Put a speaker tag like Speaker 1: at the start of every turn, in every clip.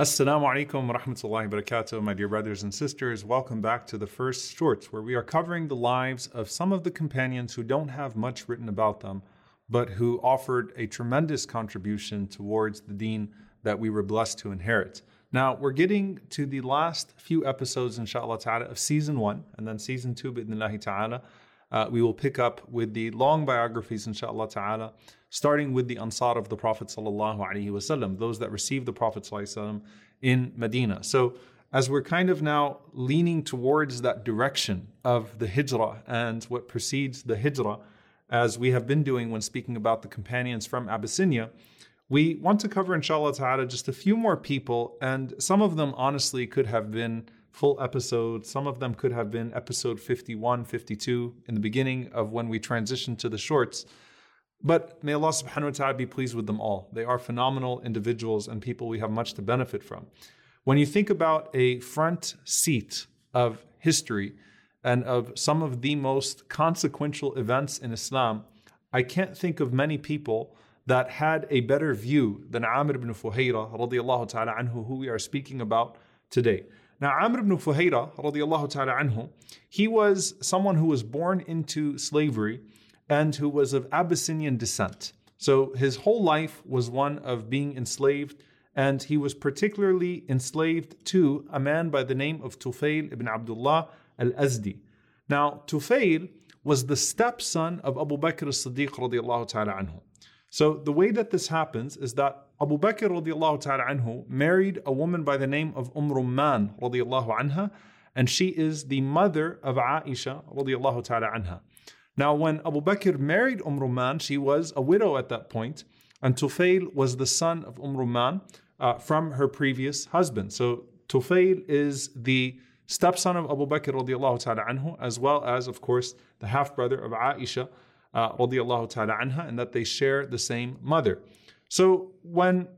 Speaker 1: Assalamu alaikum wa rahmatullahi wa barakatuh, my dear brothers and sisters. Welcome back to the first shorts, where we are covering the lives of some of the companions who don't have much written about them, but who offered a tremendous contribution towards the deen that we were blessed to inherit. Now, we're getting to the last few episodes, inshallah ta'ala, of season one, and then season two, bidnillahi ta'ala. Uh, we will pick up with the long biographies, inshallah ta'ala starting with the Ansar of the Prophet wasallam, those that received the Prophet wasallam in Medina. So as we're kind of now leaning towards that direction of the hijrah and what precedes the hijrah, as we have been doing when speaking about the companions from Abyssinia, we want to cover, inshallah ta'ala, just a few more people, and some of them honestly could have been full episodes. Some of them could have been episode 51, 52 in the beginning of when we transitioned to the shorts. But may Allah subhanahu wa ta'ala be pleased with them all. They are phenomenal individuals and people we have much to benefit from. When you think about a front seat of history and of some of the most consequential events in Islam, I can't think of many people that had a better view than Amir ibn Fuhayra ta'ala anhu, who we are speaking about today. Now, Amir ibn Fuhayra radiallahu ta'ala anhu, he was someone who was born into slavery and who was of Abyssinian descent. So his whole life was one of being enslaved, and he was particularly enslaved to a man by the name of Tufail ibn Abdullah al Azdi. Now, Tufail was the stepson of Abu Bakr as Siddiq radiallahu ta'ala anhu. So the way that this happens is that Abu Bakr radiallahu ta'ala anhu married a woman by the name of Umm Rumman radiallahu anha, and she is the mother of Aisha radiallahu ta'ala anha. Now, when Abu Bakr married Umm Rumman, she was a widow at that point, and Tufail was the son of Umm Rumman uh, from her previous husband. So Tufail is the stepson of Abu Bakr radiallahu ta'ala anhu, as well as, of course, the half brother of Aisha uh, radiallahu and that they share the same mother. So when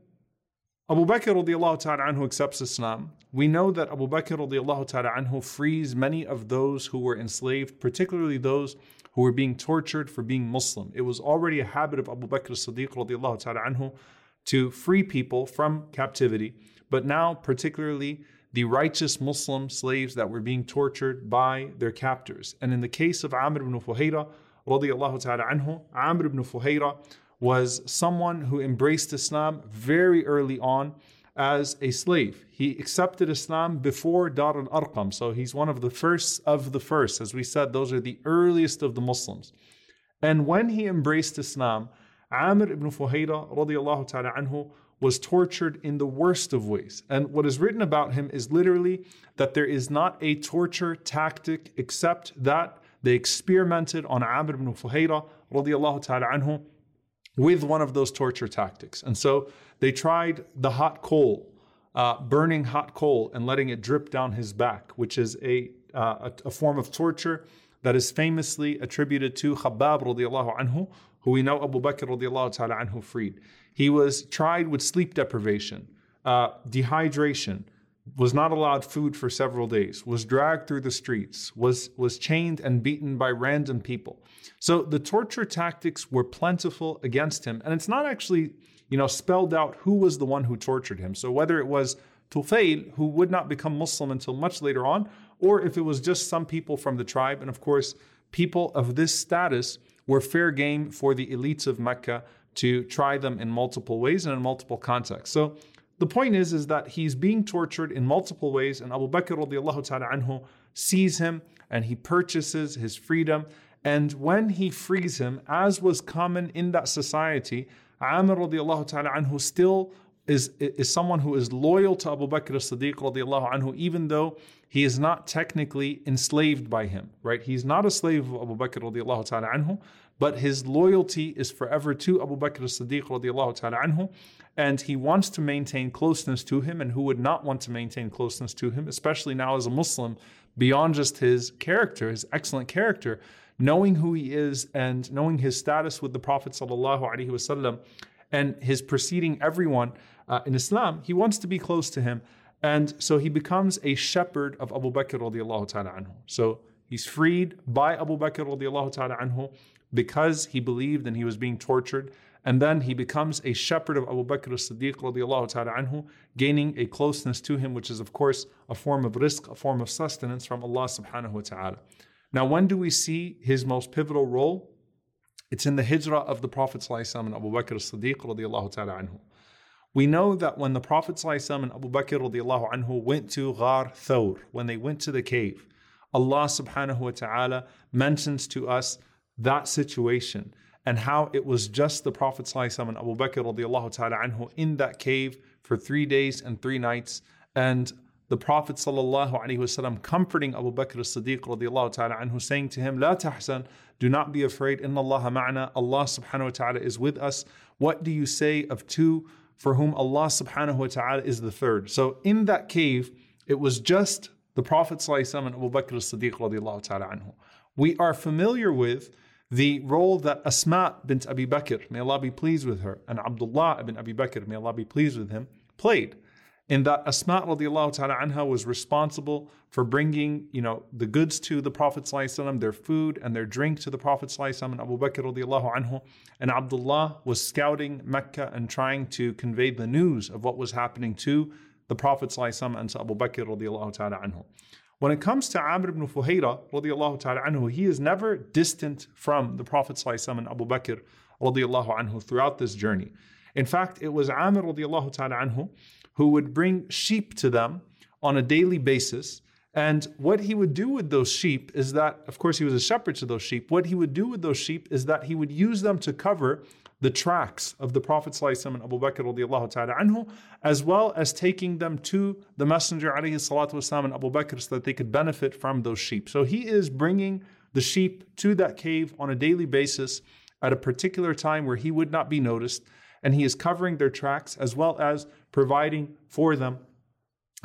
Speaker 1: Abu Bakr radiallahu ta'ala accepts Islam, we know that Abu Bakr radiallahu ta'ala frees many of those who were enslaved, particularly those who were being tortured for being Muslim. It was already a habit of Abu Bakr as-Siddiq radiallahu ta'ala to free people from captivity, but now particularly the righteous Muslim slaves that were being tortured by their captors. And in the case of Amir ibn Fuhayra radiallahu ta'ala anhu, Amir ibn Fuhayra was someone who embraced Islam very early on as a slave. He accepted Islam before Dar al Arqam, so he's one of the first of the first. As we said, those are the earliest of the Muslims. And when he embraced Islam, Amir ibn Fuhayra radiallahu ta'ala anhu was tortured in the worst of ways. And what is written about him is literally that there is not a torture tactic except that they experimented on Amir ibn Fuhayra radiallahu ta'ala anhu with one of those torture tactics. And so they tried the hot coal, uh, burning hot coal and letting it drip down his back, which is a, uh, a, a, form of torture that is famously attributed to Khabbab radiallahu anhu, who we know Abu Bakr radiallahu ta'ala anhu freed. He was tried with sleep deprivation, uh, dehydration, was not allowed food for several days, was dragged through the streets, was, was chained and beaten by random people. So the torture tactics were plentiful against him. And it's not actually, you know, spelled out who was the one who tortured him. So whether it was Tufail, who would not become Muslim until much later on, or if it was just some people from the tribe. And of course, people of this status were fair game for the elites of Mecca to try them in multiple ways and in multiple contexts. So the point is, is that he's being tortured in multiple ways, and Abu Bakr radiallahu ta'ala anhu sees him and he purchases his freedom. And when he frees him, as was common in that society, Amir radiallahu ta'ala anhu still is, is someone who is loyal to Abu Bakr as-Siddiq radiallahu anhu, even though he is not technically enslaved by him, right? He's not a slave of Abu Bakr radiallahu ta'ala anhu, but his loyalty is forever to Abu Bakr as-Siddiq ta'ala anhu, and he wants to maintain closeness to him, and who would not want to maintain closeness to him, especially now as a Muslim, beyond just his character, his excellent character, knowing who he is and knowing his status with the Prophet sallallahu alaihi wasallam, and his preceding everyone uh, in Islam, he wants to be close to him. And so he becomes a shepherd of Abu Bakr radiallahu ta'ala anhu. So he's freed by Abu Bakr radiallahu ta'ala anhu because he believed and he was being tortured. And then he becomes a shepherd of Abu Bakr as-Siddiq radiallahu ta'ala anhu, gaining a closeness to him, which is of course a form of rizq, a form of sustenance from Allah subhanahu wa ta'ala. Now, when do we see his most pivotal role? It's in the hijrah of the Prophet and Abu Bakr as-Siddiq radiallahu ta'ala anhu. We know that when the Prophet and Abu Bakr radiallahu anhu went to Ghar Thawr, when they went to the cave, Allah subhanahu wa ta'ala mentions to us that situation and how it was just the Prophet ﷺ and Abu Bakr radiallahu ta'ala anhu in that cave for three days and three nights. And the Prophet ﷺ comforting Abu Bakr as-Siddiq radiallahu ta'ala anhu, saying to him, La tahsan, do not be afraid, inna Allah ma'ana, Allah subhanahu wa ta'ala is with us. What do you say of two for whom Allah subhanahu wa ta'ala is the third? So in that cave, it was just the Prophet ﷺ and Abu Bakr as-Siddiq radiallahu ta'ala anhu. We are familiar with the role that Asma bint Abi Bakr, may Allah be pleased with her, and Abdullah ibn Abi Bakr, may Allah be pleased with him, played. In that Asma radiallahu ta'ala anha was responsible for bringing, you know, the goods to the Prophet ﷺ, their food and their drink to the Prophet ﷺ and Abu Bakr radiallahu anhu. And Abdullah was scouting Mecca and trying to convey the news of what was happening to the Prophet ﷺ and to Abu Bakr radiallahu ta'ala anhu. When it comes to Amir ibn Fuhayra radiallahu ta'ala anhu, he is never distant from the Prophet ﷺ and Abu Bakr radiallahu anhu throughout this journey. In fact, it was Amir radiallahu ta'ala anhu who would bring sheep to them on a daily basis. And what he would do with those sheep is that, of course, he was a shepherd to those sheep. What he would do with those sheep is that he would use them to cover the tracks of the Prophet ﷺ and Abu Bakr radiallahu ta'ala anhu, as well as taking them to the Messenger alayhi and Abu Bakr so that they could benefit from those sheep. So he is bringing the sheep to that cave on a daily basis at a particular time where he would not be noticed, and he is covering their tracks as well as providing for them.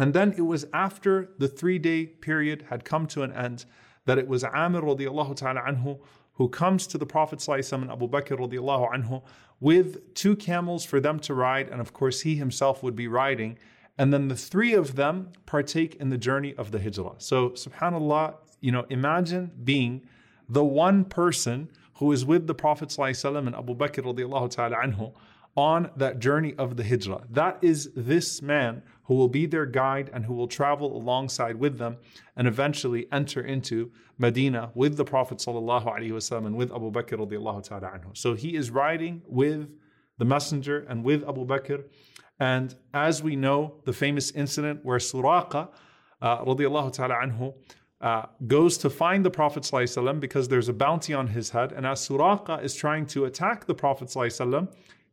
Speaker 1: And then it was after the three day period had come to an end that it was Amir radiallahu ta'ala anhu who comes to the Prophet and Abu Bakr anhu with two camels for them to ride, and of course he himself would be riding. And then the three of them partake in the journey of the hijrah. So, subhanAllah, you know, imagine being the one person who is with the Prophet and Abu Bakr radiallahu ta'ala anhu on that journey of the hijrah. That is this man who will be their guide and who will travel alongside with them and eventually enter into Medina with the Prophet ﷺ and with Abu Bakr radiallahu ta'ala anhu. So he is riding with the Messenger and with Abu Bakr. And as we know, the famous incident where Suraqa uh, radiallahu ta'ala anhu uh, goes to find the Prophet ﷺ because there's a bounty on his head. And as Suraqa is trying to attack the Prophet ﷺ,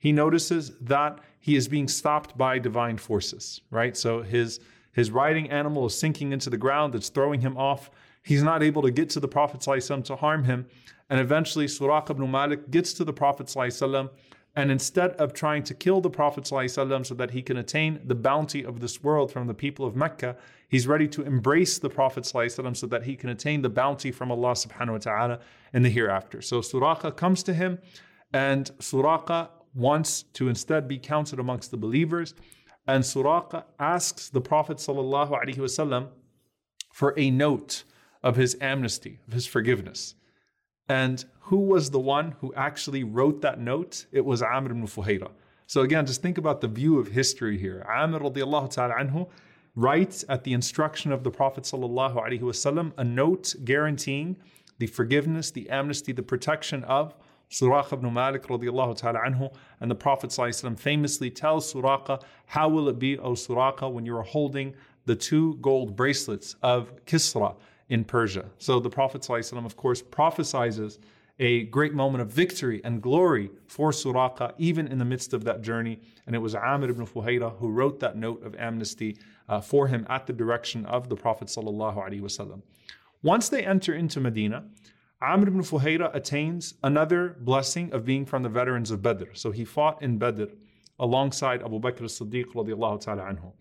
Speaker 1: he notices that he is being stopped by divine forces, right? So his his riding animal is sinking into the ground, it's throwing him off. He's not able to get to the Prophet ﷺ to harm him. And eventually Suraq ibn Malik gets to the Prophet ﷺ, and instead of trying to kill the Prophet ﷺ so that he can attain the bounty of this world from the people of Mecca, he's ready to embrace the Prophet ﷺ so that he can attain the bounty from Allah subhanahu wa ta'ala in the hereafter. So Suraqa comes to him, and Suraqa wants to instead be counted amongst the believers. And Suraqa asks the Prophet ﷺ for a note of his amnesty, of his forgiveness. And who was the one who actually wrote that note? It was Amir ibn Fuhayra. So again, just think about the view of history here. Amir radiallahu ta'ala anhu writes at the instruction of the Prophet alaihi wasallam a note guaranteeing the forgiveness, the amnesty, the protection of Suraqa ibn Malik radiallahu ta'ala anhu, and the Prophet ﷺ famously tells Suraqa, How will it be, O Suraqa, when you are holding the two gold bracelets of Kisra in Persia? So the Prophet ﷺ, of course, prophesizes a great moment of victory and glory for Suraqa, even in the midst of that journey. And it was Amir ibn Fuhayra who wrote that note of amnesty uh, for him at the direction of the Prophet. Once they enter into Medina, Amir ibn Fuhayra attains another blessing of being from the veterans of Badr. So he fought in Badr alongside Abu Bakr as-Siddiq radiallahu ta'ala anhu.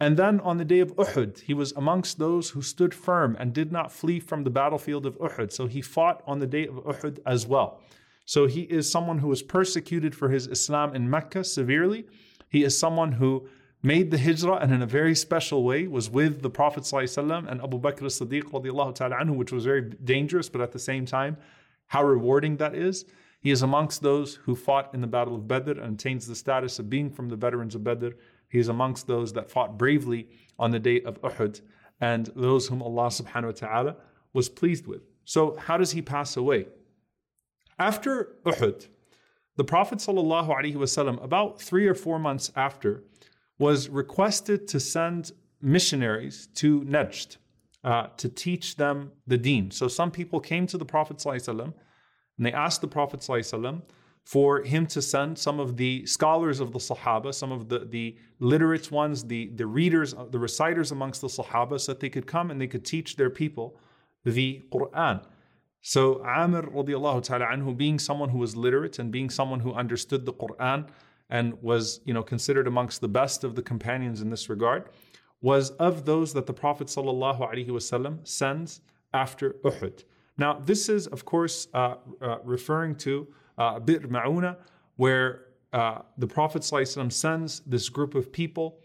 Speaker 1: And then on the day of Uhud, he was amongst those who stood firm and did not flee from the battlefield of Uhud. So he fought on the day of Uhud as well. So he is someone who was persecuted for his Islam in Mecca severely. He is someone who made the hijrah and in a very special way was with the Prophet ﷺ and Abu Bakr as-Siddiq anhu, which was very dangerous, but at the same time, how rewarding that is. He is amongst those who fought in the Battle of Badr and attains the status of being from the veterans of Badr. He is amongst those that fought bravely on the day of Uhud and those whom Allah subhanahu wa ta'ala was pleased with. So, how does he pass away? After Uhud, the Prophet ﷺ, about three or four months after, was requested to send missionaries to Najd uh, to teach them the deen. So some people came to the Prophet ﷺ and they asked the Prophet ﷺ for him to send some of the scholars of the Sahaba, some of the, the literate ones, the, the readers, the reciters amongst the Sahaba, so that they could come and they could teach their people the Quran. So Amir radiallahu ta'ala anhu, being someone who was literate and being someone who understood the Quran, and was you know considered amongst the best of the companions in this regard was of those that the prophet sallallahu sends after uhud. Now this is of course uh, uh, referring to uh, bir mauna where uh, the prophet sallallahu sends this group of people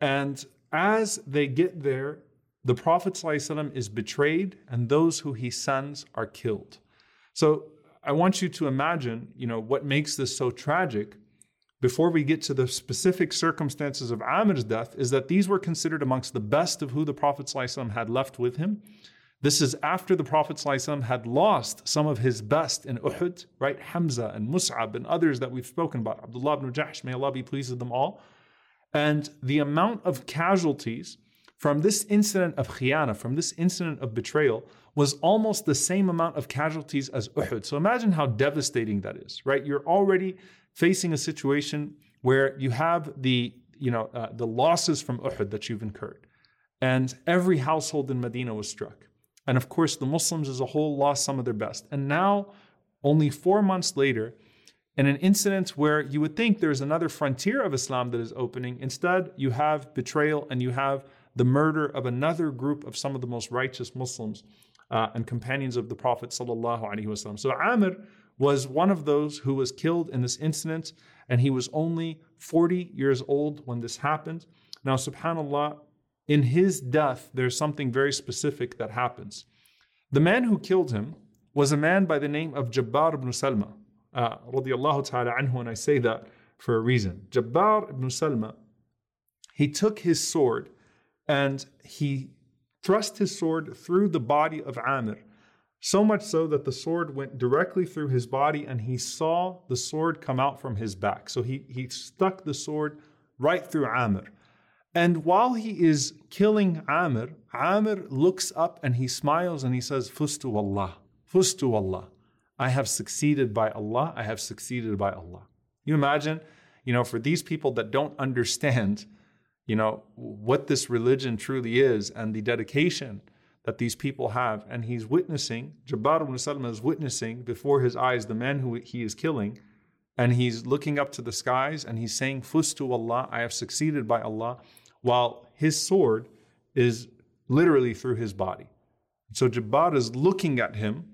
Speaker 1: and as they get there the prophet sallallahu is betrayed and those who he sends are killed. So i want you to imagine you know what makes this so tragic before we get to the specific circumstances of Amir's death, is that these were considered amongst the best of who the Prophet ﷺ had left with him. This is after the Prophet ﷺ had lost some of his best in Uhud, right? Hamza and Mus'ab and others that we've spoken about. Abdullah ibn Jahsh, may Allah be pleased with them all. And the amount of casualties from this incident of khiyana, from this incident of betrayal, was almost the same amount of casualties as Uhud. So imagine how devastating that is, right? You're already facing a situation where you have the you know uh, the losses from Uhud that you've incurred, and every household in Medina was struck, and of course the Muslims as a whole lost some of their best, and now only four months later. In an incident where you would think there's another frontier of Islam that is opening, instead you have betrayal and you have the murder of another group of some of the most righteous Muslims uh, and companions of the Prophet. So Amir was one of those who was killed in this incident, and he was only 40 years old when this happened. Now, subhanAllah, in his death, there's something very specific that happens. The man who killed him was a man by the name of Jabbar ibn Salma, uh, ta'ala anhu, and I say that for a reason. Jabbar ibn Salma, he took his sword and he thrust his sword through the body of Amir so much so that the sword went directly through his body and he saw the sword come out from his back. So he, he stuck the sword right through Amir. And while he is killing Amir, Amir looks up and he smiles and he says, Fustu Allah, Fustu Allah. I have succeeded by Allah, I have succeeded by Allah. You imagine, you know, for these people that don't understand, you know, what this religion truly is and the dedication that these people have. And he's witnessing, Jabbar ibn Salma is witnessing before his eyes the man who he is killing. And he's looking up to the skies and he's saying, Fustu Allah, I have succeeded by Allah, while his sword is literally through his body. So Jabbar is looking at him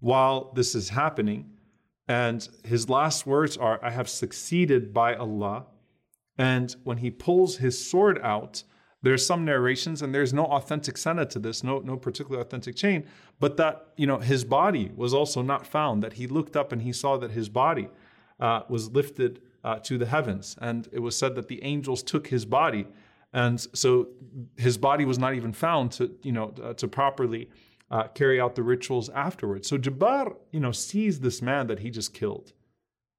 Speaker 1: while this is happening. And his last words are, I have succeeded by Allah. And when he pulls his sword out, there's some narrations, and there's no authentic sanad to this, no no particular authentic chain, but that you know his body was also not found. That he looked up and he saw that his body uh, was lifted uh, to the heavens, and it was said that the angels took his body, and so his body was not even found to you know uh, to properly uh, carry out the rituals afterwards. So Jabbar, you know, sees this man that he just killed,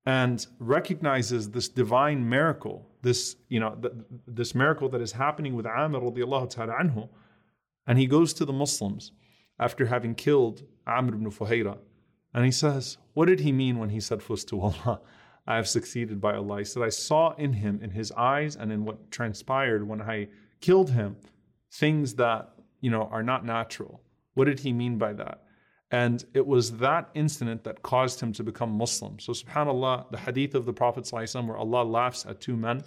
Speaker 1: and recognizes this divine miracle, this, you know, th- this miracle that is happening with Amir radiallahu ta'ala anhu. And he goes to the Muslims after having killed Amir ibn Fuhayra. And he says, What did he mean when he said, Fustu Allah? I have succeeded by Allah. He said, I saw in him, in his eyes, and in what transpired when I killed him, things that, you know, are not natural. What did he mean by that? And it was that incident that caused him to become Muslim. So, subhanAllah, the hadith of the Prophet ﷺ where Allah laughs at two men,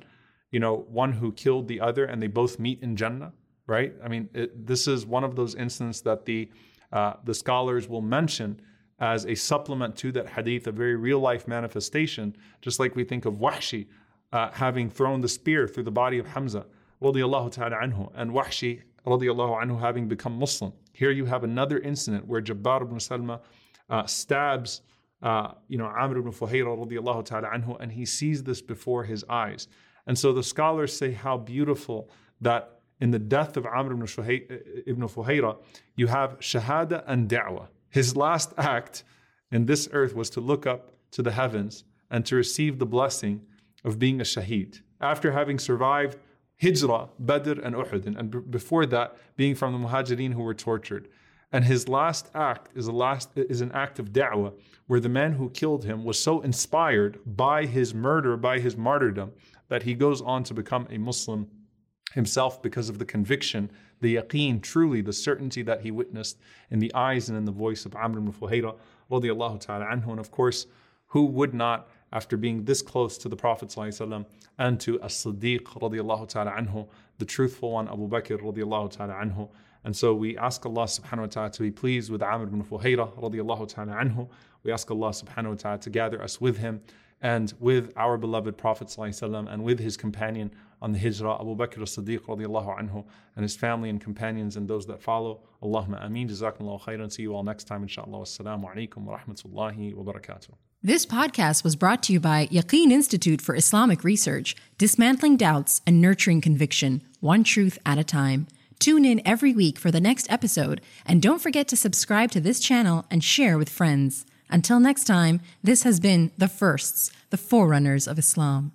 Speaker 1: you know, one who killed the other and they both meet in Jannah, right? I mean, it, this is one of those incidents that the, uh, the scholars will mention as a supplement to that hadith, a very real life manifestation, just like we think of Wahshi uh, having thrown the spear through the body of Hamza, radiallahu ta'ala anhu, and Wahshi, radiallahu anhu, having become Muslim. Here you have another incident where Jabbar ibn Salma uh, stabs, uh, you know, Amir ibn Fuhayra, radiallahu ta'ala anhu, and he sees this before his eyes. And so the scholars say how beautiful that in the death of Amir ibn, Fuhayra, you have shahada and da'wah his last act in this earth was to look up to the heavens and to receive the blessing of being a shaheed. After having survived Hijrah, Badr, and Uhud, and b- before that, being from the Muhajirin who were tortured. And his last act is, a last, is an act of da'wah, where the man who killed him was so inspired by his murder, by his martyrdom, that he goes on to become a Muslim himself because of the conviction, the yaqeen, truly the certainty that he witnessed in the eyes and in the voice of Amir ibn Fuhayra radiallahu ta'ala anhu. And of course, who would not, after being this close to the Prophet ﷺ and to as-Siddiq radiallahu the truthful one, Abu Bakr radiallahu. And so we ask Allah subhanahu wa ta'ala to be pleased with Amir ibn Fuhayra radiallahu. We ask Allah subhanahu wa ta'ala to gather us with him and with our beloved Prophet ﷺ and with his companion on the hijrah, Abu Bakr as-Siddiq radiallahu anhu, and his family and companions and those that follow. Allahumma ameen. Jazakumullahu khairan. See you all next time, inshallah. Wassalamu alaikum wa rahmatullahi wa barakatuh.
Speaker 2: This podcast was brought to you by Yaqeen Institute for Islamic Research, dismantling doubts and nurturing conviction, one truth at a time. Tune in every week for the next episode, and don't forget to subscribe to this channel and share with friends. Until next time, this has been The Firsts, the Forerunners of Islam.